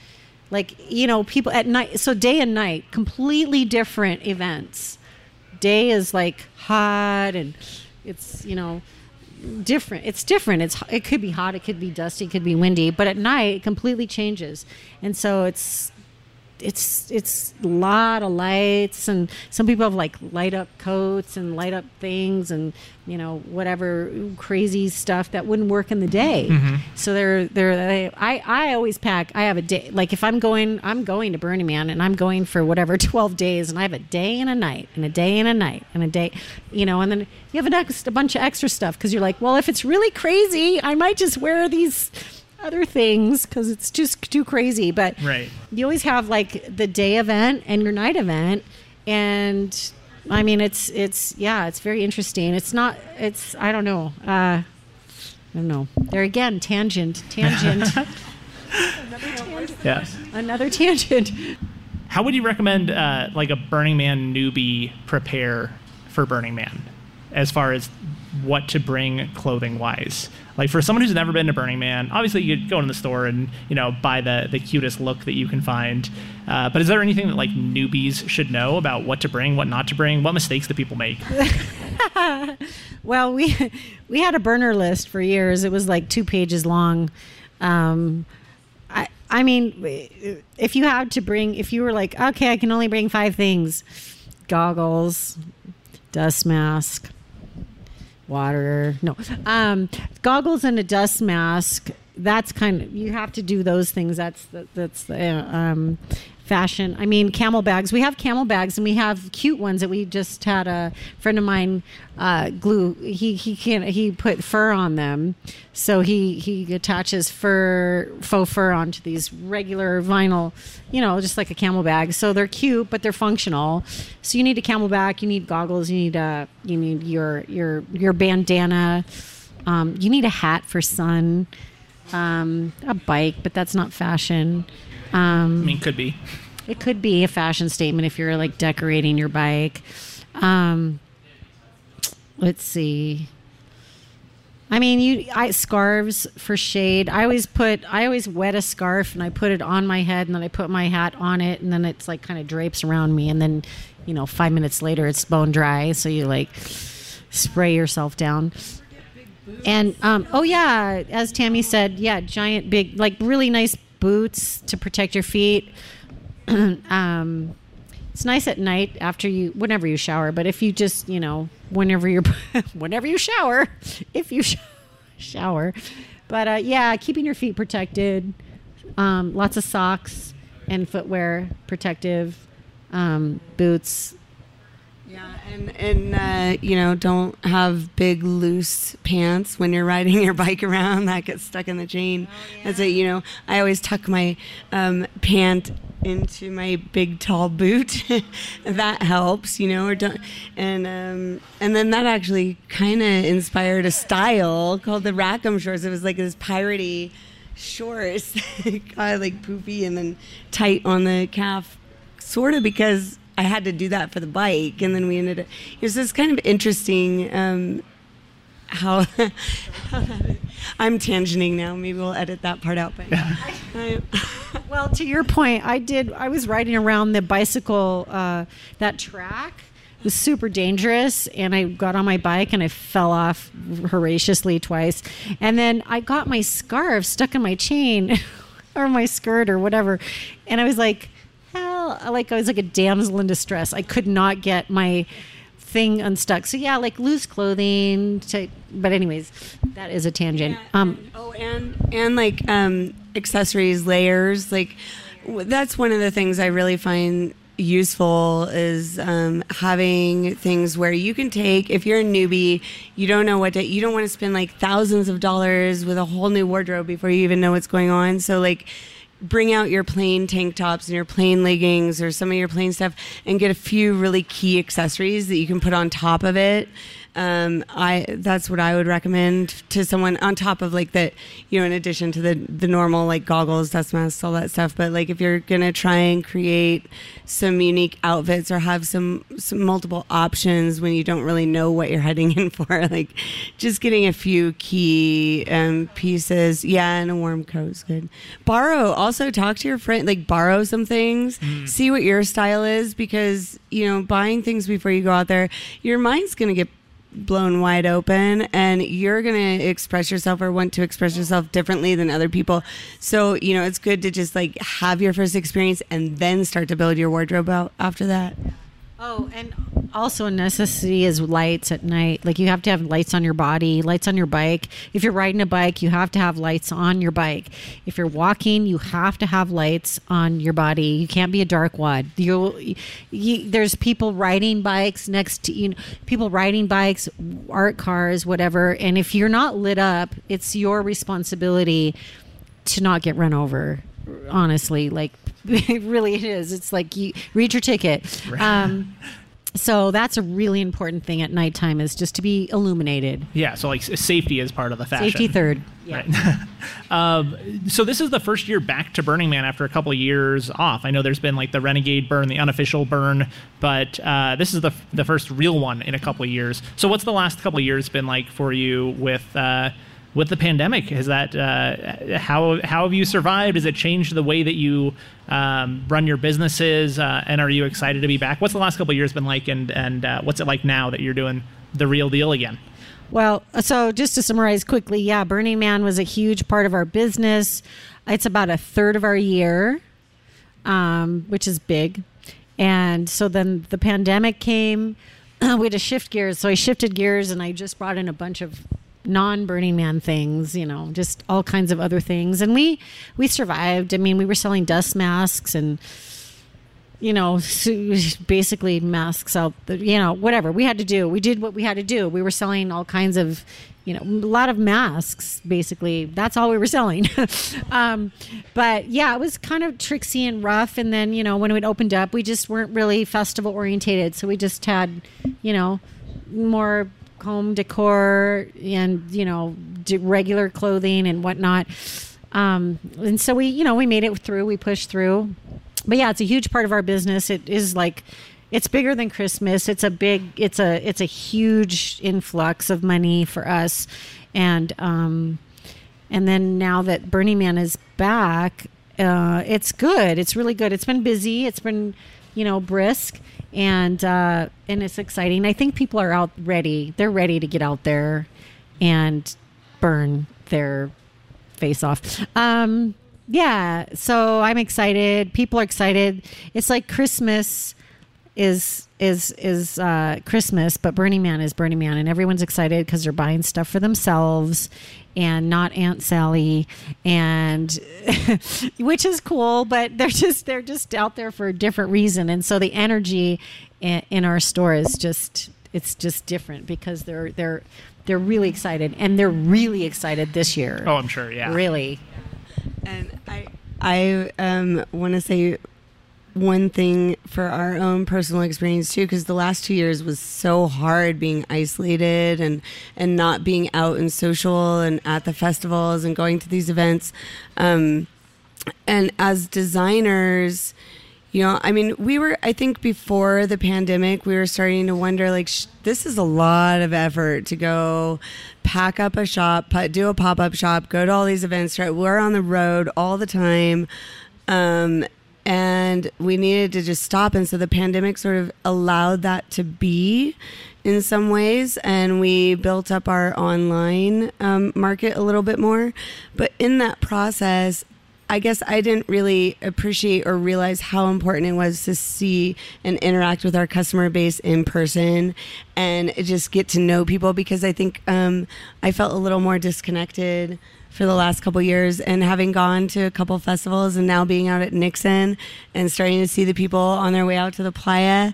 like you know people at night so day and night completely different events. Day is like hot and it's you know different. It's different. It's it could be hot it could be dusty it could be windy but at night it completely changes. And so it's it's it's a lot of lights and some people have like light up coats and light up things and you know whatever crazy stuff that wouldn't work in the day. Mm-hmm. So they're they're they, i i always pack i have a day like if i'm going i'm going to burning man and i'm going for whatever 12 days and i have a day and a night and a day and a night and a day you know and then you have an ex, a bunch of extra stuff because you're like well if it's really crazy i might just wear these other things because it's just too crazy but Right. you always have like the day event and your night event and i mean it's it's yeah it's very interesting it's not it's i don't know uh i don't know there again tangent tangent Yeah. another tangent How would you recommend uh, like a Burning Man newbie prepare for Burning Man, as far as what to bring clothing wise? Like for someone who's never been to Burning Man, obviously you go into the store and you know buy the the cutest look that you can find. Uh, but is there anything that like newbies should know about what to bring, what not to bring, what mistakes do people make? Well, we we had a burner list for years. It was like two pages long. Um, I I mean, if you had to bring, if you were like, okay, I can only bring five things: goggles, dust mask, water. No, um, goggles and a dust mask. That's kind of you have to do those things. That's the, that's the uh, um, fashion. I mean, CamelBaks. We have CamelBaks, and we have cute ones that we just had a friend of mine uh, glue. He he can he put fur on them, so he he attaches fur faux fur onto these regular vinyl, you know, just like a CamelBak. So they're cute, but they're functional. So you need a CamelBak. You need goggles. You need uh you need your your your bandana. Um, you need a hat for sun. Um, a bike, but that's not fashion. Um, I mean, could be. it could be a fashion statement if you're like decorating your bike. Um, let's see. I mean, you I scarves for shade. I always put I always wet a scarf and I put it on my head and then I put my hat on it and then it's like kind of drapes around me and then you know 5 minutes later it's bone dry so you like spray yourself down. And um, oh yeah, as Tammy said, yeah, giant big like really nice boots to protect your feet. um, it's nice at night after you whenever you shower, but if you just you know whenever you're whenever you shower, if you sh- shower, but uh, yeah, keeping your feet protected, um, lots of socks and footwear protective, um, boots. Yeah, and and uh, you know, don't have big loose pants when you're riding your bike around. That gets stuck in the chain. That's it. You know, I always tuck my um, pant into my big tall boot. that helps. You know, or don't. And um, and then that actually kind of inspired a style called the Rackham shorts. It was like this piratey shorts, kind of like poofy and then tight on the calf, sort of because I had to do that for the bike, and then we ended up. It was just kind of interesting um, how. I'm tangenting now. Maybe we'll edit that part out. But I, Well, to your point, I did. I was riding around the bicycle, uh, that track. It was super dangerous, and I got on my bike and I fell off horaciously twice. And then I got my scarf stuck in my chain, or my skirt, or whatever. And I was like, hell, like I was like a damsel in distress. I could not get my thing unstuck. So yeah, like loose clothing. To, but anyways, that is a tangent. Um, oh, and and like um, accessories, layers. Like that's one of the things I really find useful is um, having things where you can take if you're a newbie you don't know what to you don't want to spend like thousands of dollars with a whole new wardrobe before you even know what's going on so like bring out your plain tank tops and your plain leggings or some of your plain stuff and get a few really key accessories that you can put on top of it um, I that's what I would recommend to someone on top of like that, you know, in addition to the the normal like goggles, dust masks, all that stuff. But like if you're gonna try and create some unique outfits or have some some multiple options when you don't really know what you're heading in for, like just getting a few key um, pieces, yeah, and a warm coat is good. Borrow also talk to your friend, like borrow some things, mm. see what your style is because you know buying things before you go out there, your mind's gonna get blown wide open and you're going to express yourself or want to express yourself differently than other people. So, you know, it's good to just like have your first experience and then start to build your wardrobe out after that. Oh, and also a necessity is lights at night. Like you have to have lights on your body, lights on your bike. If you're riding a bike, you have to have lights on your bike. If you're walking, you have to have lights on your body. You can't be a dark wad. You, you there's people riding bikes next to you. Know, people riding bikes, art cars, whatever. And if you're not lit up, it's your responsibility to not get run over. Honestly, like it really is. It's like you read your ticket. Um, so that's a really important thing at nighttime is just to be illuminated. Yeah. So like safety is part of the fashion. Safety third. Yeah. Right. um, so this is the first year back to Burning Man after a couple of years off. I know there's been like the Renegade burn, the unofficial burn, but uh, this is the the first real one in a couple of years. So what's the last couple of years been like for you with? Uh, with the pandemic? Is that uh, how how have you survived? Has it changed the way that you um, run your businesses? Uh, and are you excited to be back? What's the last couple years been like, and and uh, what's it like now that you're doing the real deal again? Well, so just to summarize quickly, yeah, Burning Man was a huge part of our business. It's about a third of our year, um, which is big. And so then the pandemic came. we had to shift gears. So I shifted gears and I just brought in a bunch of non Burning Man things, you know, just all kinds of other things. And we we survived. I mean, we were selling dust masks and you know, basically masks out, the, you know, whatever we had to do. We did what we had to do. We were selling all kinds of, you know, a lot of masks, basically. That's all we were selling. um, but yeah, it was kind of tricksy and rough. And then, you know, when it opened up, we just weren't really festival orientated. So we just had, you know, more home decor and you know regular clothing and whatnot. Um, and so we, you know, we made it through. We pushed through. But yeah, it's a huge part of our business. It is like it's bigger than Christmas. It's a big. It's a. It's a huge influx of money for us, and um, and then now that Burning Man is back, uh, it's good. It's really good. It's been busy. It's been, you know, brisk and uh, and it's exciting. I think people are out ready. They're ready to get out there and burn their face off. Um, yeah, so I'm excited. People are excited. It's like Christmas is is is uh, Christmas, but Burning Man is Burning Man, and everyone's excited because they're buying stuff for themselves and not Aunt Sally, and which is cool, but they're just they're just out there for a different reason, and so the energy in, in our store is just it's just different because they're they're they're really excited, and they're really excited this year. Oh, I'm sure, yeah, really. And I I um, want to say one thing for our own personal experience too because the last two years was so hard being isolated and and not being out and social and at the festivals and going to these events. Um, and as designers you know i mean we were i think before the pandemic we were starting to wonder like sh- this is a lot of effort to go pack up a shop do a pop-up shop go to all these events right? We're on the road all the time. Um, and we needed to just stop. And so the pandemic sort of allowed that to be in some ways, and we built up our online um, market a little bit more. But in that process, I guess I didn't really appreciate or realize how important it was to see and interact with our customer base in person and just get to know people because I think um, I felt a little more disconnected for the last couple years and having gone to a couple festivals and now being out at Nixon and starting to see the people on their way out to the playa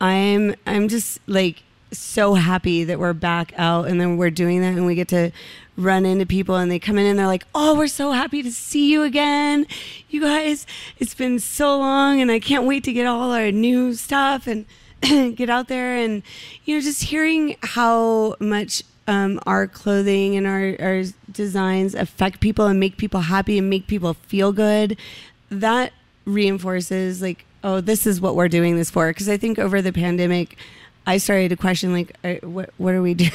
I'm I'm just like so happy that we're back out and then we're doing that and we get to run into people and they come in and they're like, "Oh, we're so happy to see you again. You guys, it's been so long and I can't wait to get all our new stuff and get out there and you know just hearing how much um, our clothing and our, our designs affect people and make people happy and make people feel good that reinforces like oh this is what we're doing this for because i think over the pandemic I started to question like, what what are we doing?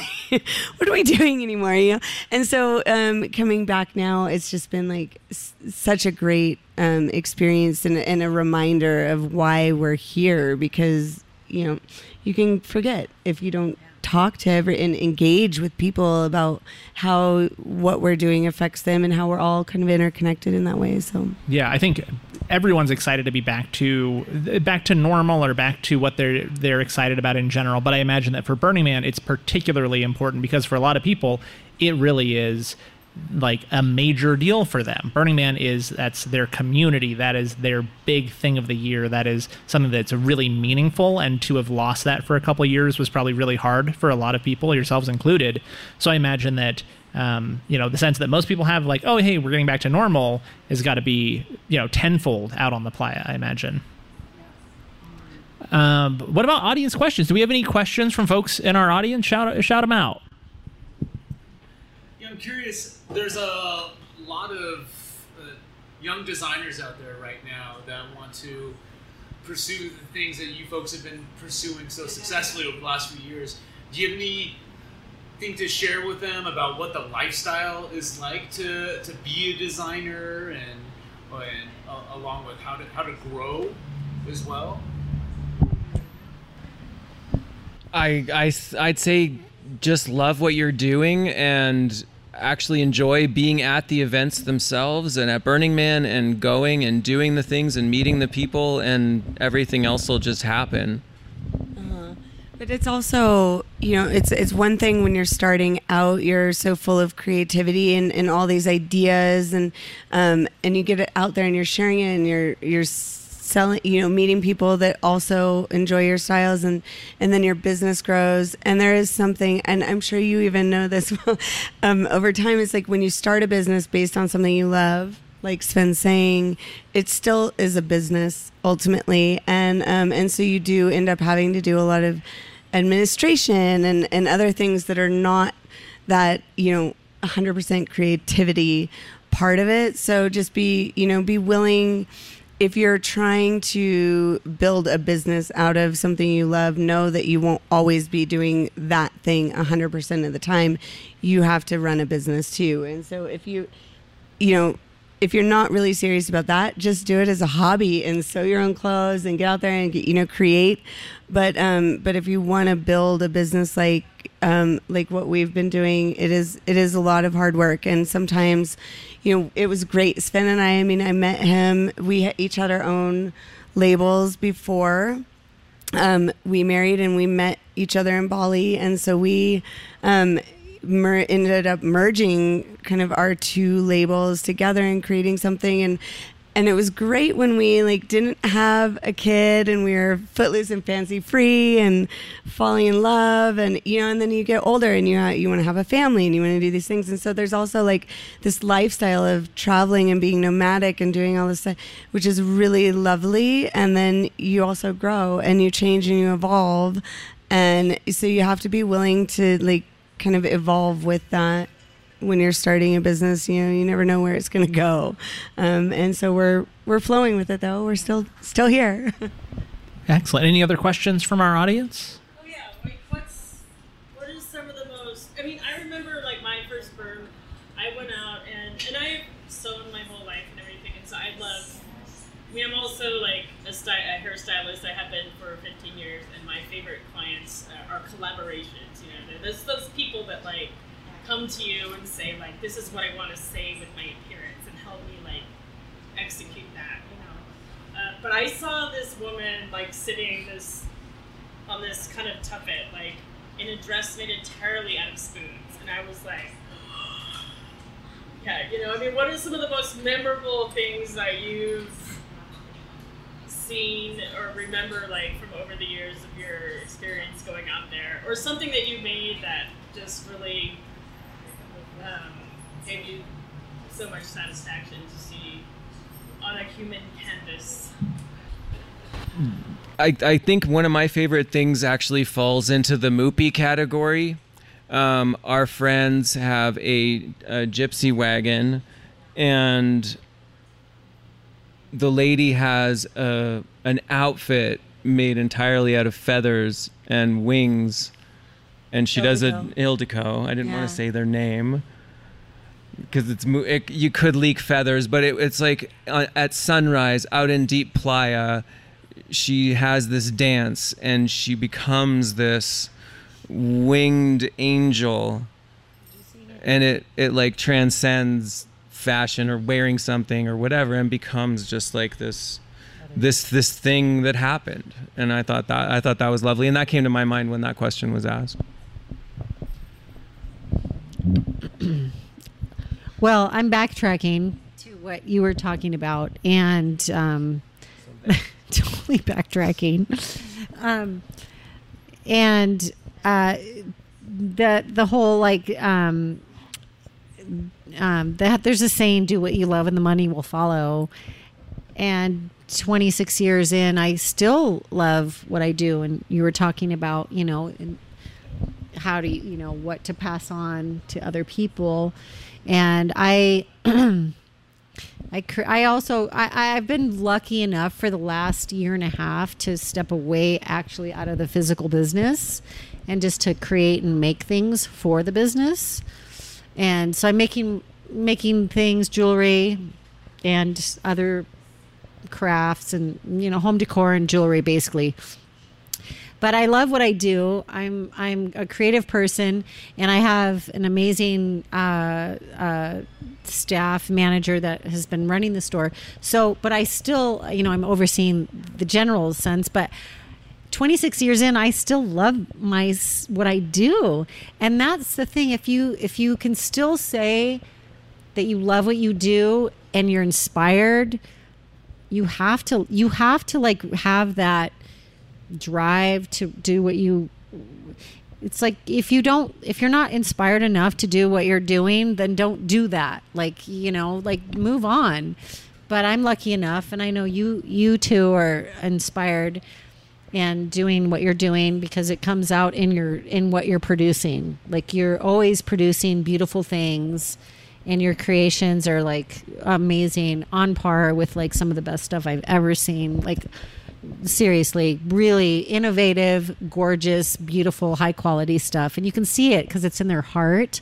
what are we doing anymore? You know, and so um, coming back now, it's just been like s- such a great um, experience and, and a reminder of why we're here because you know you can forget if you don't talk to every and engage with people about how what we're doing affects them and how we're all kind of interconnected in that way so Yeah, I think everyone's excited to be back to back to normal or back to what they're they're excited about in general. But I imagine that for Burning Man, it's particularly important because for a lot of people, it really is like a major deal for them. Burning Man is that's their community, that is their big thing of the year, that is something that's really meaningful and to have lost that for a couple years was probably really hard for a lot of people, yourselves included. So I imagine that um, you know, the sense that most people have like, oh hey, we're getting back to normal has got to be, you know, tenfold out on the playa, I imagine. Um, what about audience questions? Do we have any questions from folks in our audience? Shout shout them out. I'm curious. There's a lot of uh, young designers out there right now that want to pursue the things that you folks have been pursuing so successfully over the last few years. Do you have anything to share with them about what the lifestyle is like to, to be a designer and, and uh, along with how to how to grow as well? I, I, I'd say just love what you're doing and actually enjoy being at the events themselves and at Burning Man and going and doing the things and meeting the people and everything else will just happen. But it's also, you know, it's it's one thing when you're starting out, you're so full of creativity and, and all these ideas, and um, and you get it out there and you're sharing it, and you're you're selling, you know, meeting people that also enjoy your styles, and and then your business grows. And there is something, and I'm sure you even know this. um, over time, it's like when you start a business based on something you love, like Sven's saying, it still is a business ultimately, and um, and so you do end up having to do a lot of administration and and other things that are not that you know 100% creativity part of it. So just be you know be willing. If you're trying to build a business out of something you love, know that you won't always be doing that thing 100% of the time. You have to run a business too. And so if you, you know, if you're not really serious about that, just do it as a hobby and sew your own clothes and get out there and get, you know create. But um, but if you want to build a business like um, like what we've been doing, it is it is a lot of hard work and sometimes, you know, it was great. Sven and I, I mean, I met him. We each had our own labels before. Um, we married and we met each other in Bali, and so we um, mer- ended up merging kind of our two labels together and creating something and and it was great when we like didn't have a kid and we were footloose and fancy free and falling in love and you know and then you get older and you ha- you want to have a family and you want to do these things. And so there's also like this lifestyle of traveling and being nomadic and doing all this stuff which is really lovely. And then you also grow and you change and you evolve. And so you have to be willing to like kind of evolve with that when you're starting a business you know you never know where it's going to go um, and so we're we're flowing with it though we're still still here Excellent. Any other questions from our audience? Oh yeah, like what's what is some of the most? I mean, I remember like my first burn. I went out and and I've sewn my whole life and everything, and so I love. I mean, I'm also like a, sty- a hairstylist. I have been for 15 years, and my favorite clients uh, are collaborations. You know, there's those people that like come to you and say like, "This is what I want to say with my appearance," and help me like execute that, you know. Uh, but I saw this woman like sitting this on this kind of tuffet, like in a dress made entirely out of spoons, and I was like, yeah, you know, I mean, what are some of the most memorable things that you've seen or remember, like from over the years of your experience going out there, or something that you made that just really um, gave you so much satisfaction to see on a human canvas? I, I think one of my favorite things actually falls into the Moopy category. Um, our friends have a, a gypsy wagon, and the lady has a, an outfit made entirely out of feathers and wings, and she does a Ildico. I didn't Yeah. want to say their name because it's it, you could leak feathers, but it, it's like uh, at sunrise out in deep playa, she has this dance and she becomes this winged angel, and it it like transcends fashion or wearing something or whatever and becomes just like this this this thing that happened. And i thought that i thought that was lovely. And that came to my mind when that question was asked Well, I'm backtracking to what you were talking about, and um, totally backtracking. Um, and uh, the the whole like um, um, that there's a saying, "Do what you love, and the money will follow." And 26 years in, I still love what I do. And you were talking about, you know, how to you, know, what to pass on to other people. And I, I, I also, I, I've been lucky enough for the last year and a half to step away actually out of the physical business and just to create and make things for the business. And so I'm making, making things, jewelry and other crafts and, you know, home decor and jewelry basically but I love what I do. I'm I'm a creative person, and I have an amazing uh, uh, staff manager that has been running the store. So, but I still, you know, I'm overseeing the general sense, but. 26 years in i still love my what i do and that's the thing if you if you can still say that you love what you do and you're inspired you have to you have to like have that drive to do what you it's like if you don't if you're not inspired enough to do what you're doing then don't do that. Like you know like move on. But i'm lucky enough and i know you you too are inspired and doing what you're doing because it comes out in your in what you're producing. Like you're always producing beautiful things and your creations are like amazing on par with like some of the best stuff i've ever seen. Like seriously really innovative gorgeous beautiful high quality stuff and you can see it because it's in their heart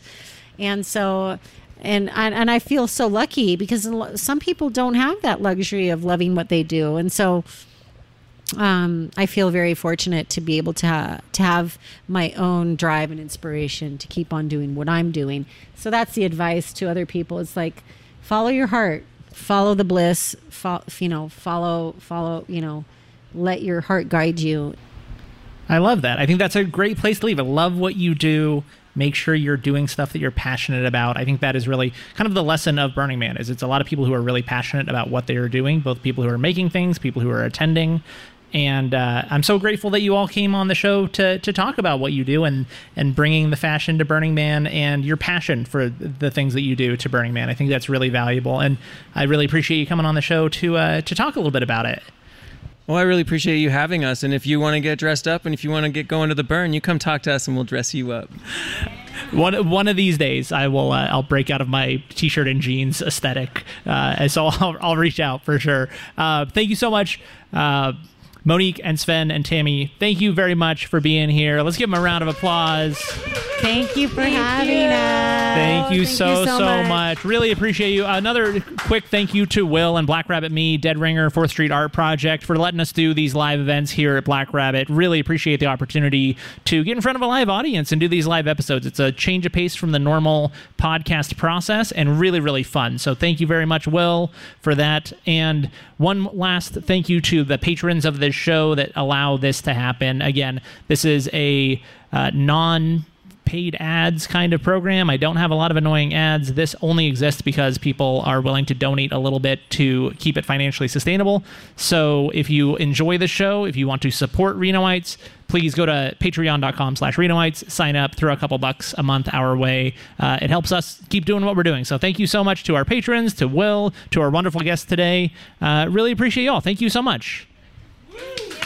and so and and I feel so lucky because some people don't have that luxury of loving what they do and so um, I feel very fortunate to be able to ha- to have my own drive and inspiration to keep on doing what I'm doing. So that's the advice to other people. It's like follow your heart, follow the bliss, fo- you know, follow follow, you know, let your heart guide you. I love that. I think that's a great place to leave it. Love what you do. Make sure you're doing stuff that you're passionate about. I think that is really kind of the lesson of Burning Man. Is it's a lot of people who are really passionate about what they are doing, both people who are making things, people who are attending. And uh, I'm so grateful that you all came on the show to to talk about what you do and and bringing the fashion to Burning Man and your passion for the things that you do to Burning Man. I think that's really valuable, and I really appreciate you coming on the show to uh, to talk a little bit about it. Well, I really appreciate you having us. And if you want to get dressed up and if you want to get going to the burn, you come talk to us and we'll dress you up. One one of these days, I will. Uh, I'll break out of my t-shirt and jeans aesthetic, uh, and so I'll, I'll reach out for sure. Uh, thank you so much, uh, Monique and Sven and Tammy. Thank you very much for being here. Let's give them a round of applause. Thank you for having us. Thank you thank so, you so so much. much. Really appreciate you. Another quick thank you to Will and Black Rabbit Mead, Dead Ringer, 4th Street Art Project for letting us do these live events here at Black Rabbit. Really appreciate the opportunity to get in front of a live audience and do these live episodes. It's a change of pace from the normal podcast process and really, really fun. So thank you very much, Will, for that. And one last thank you to the patrons of show that allow this to happen. Again, this is a uh, non paid ads kind of program. I don't have a lot of annoying ads. This only exists because people are willing to donate a little bit to keep it financially sustainable. So if you enjoy the show, if you want to support Renoites, please go to patreon.com slash Renoites, sign up, throw a couple bucks a month our way. Uh, it helps us keep doing what we're doing. So thank you so much to our patrons, to Will, to our wonderful guests today. Uh, really appreciate y'all. Thank you so much. Thank you.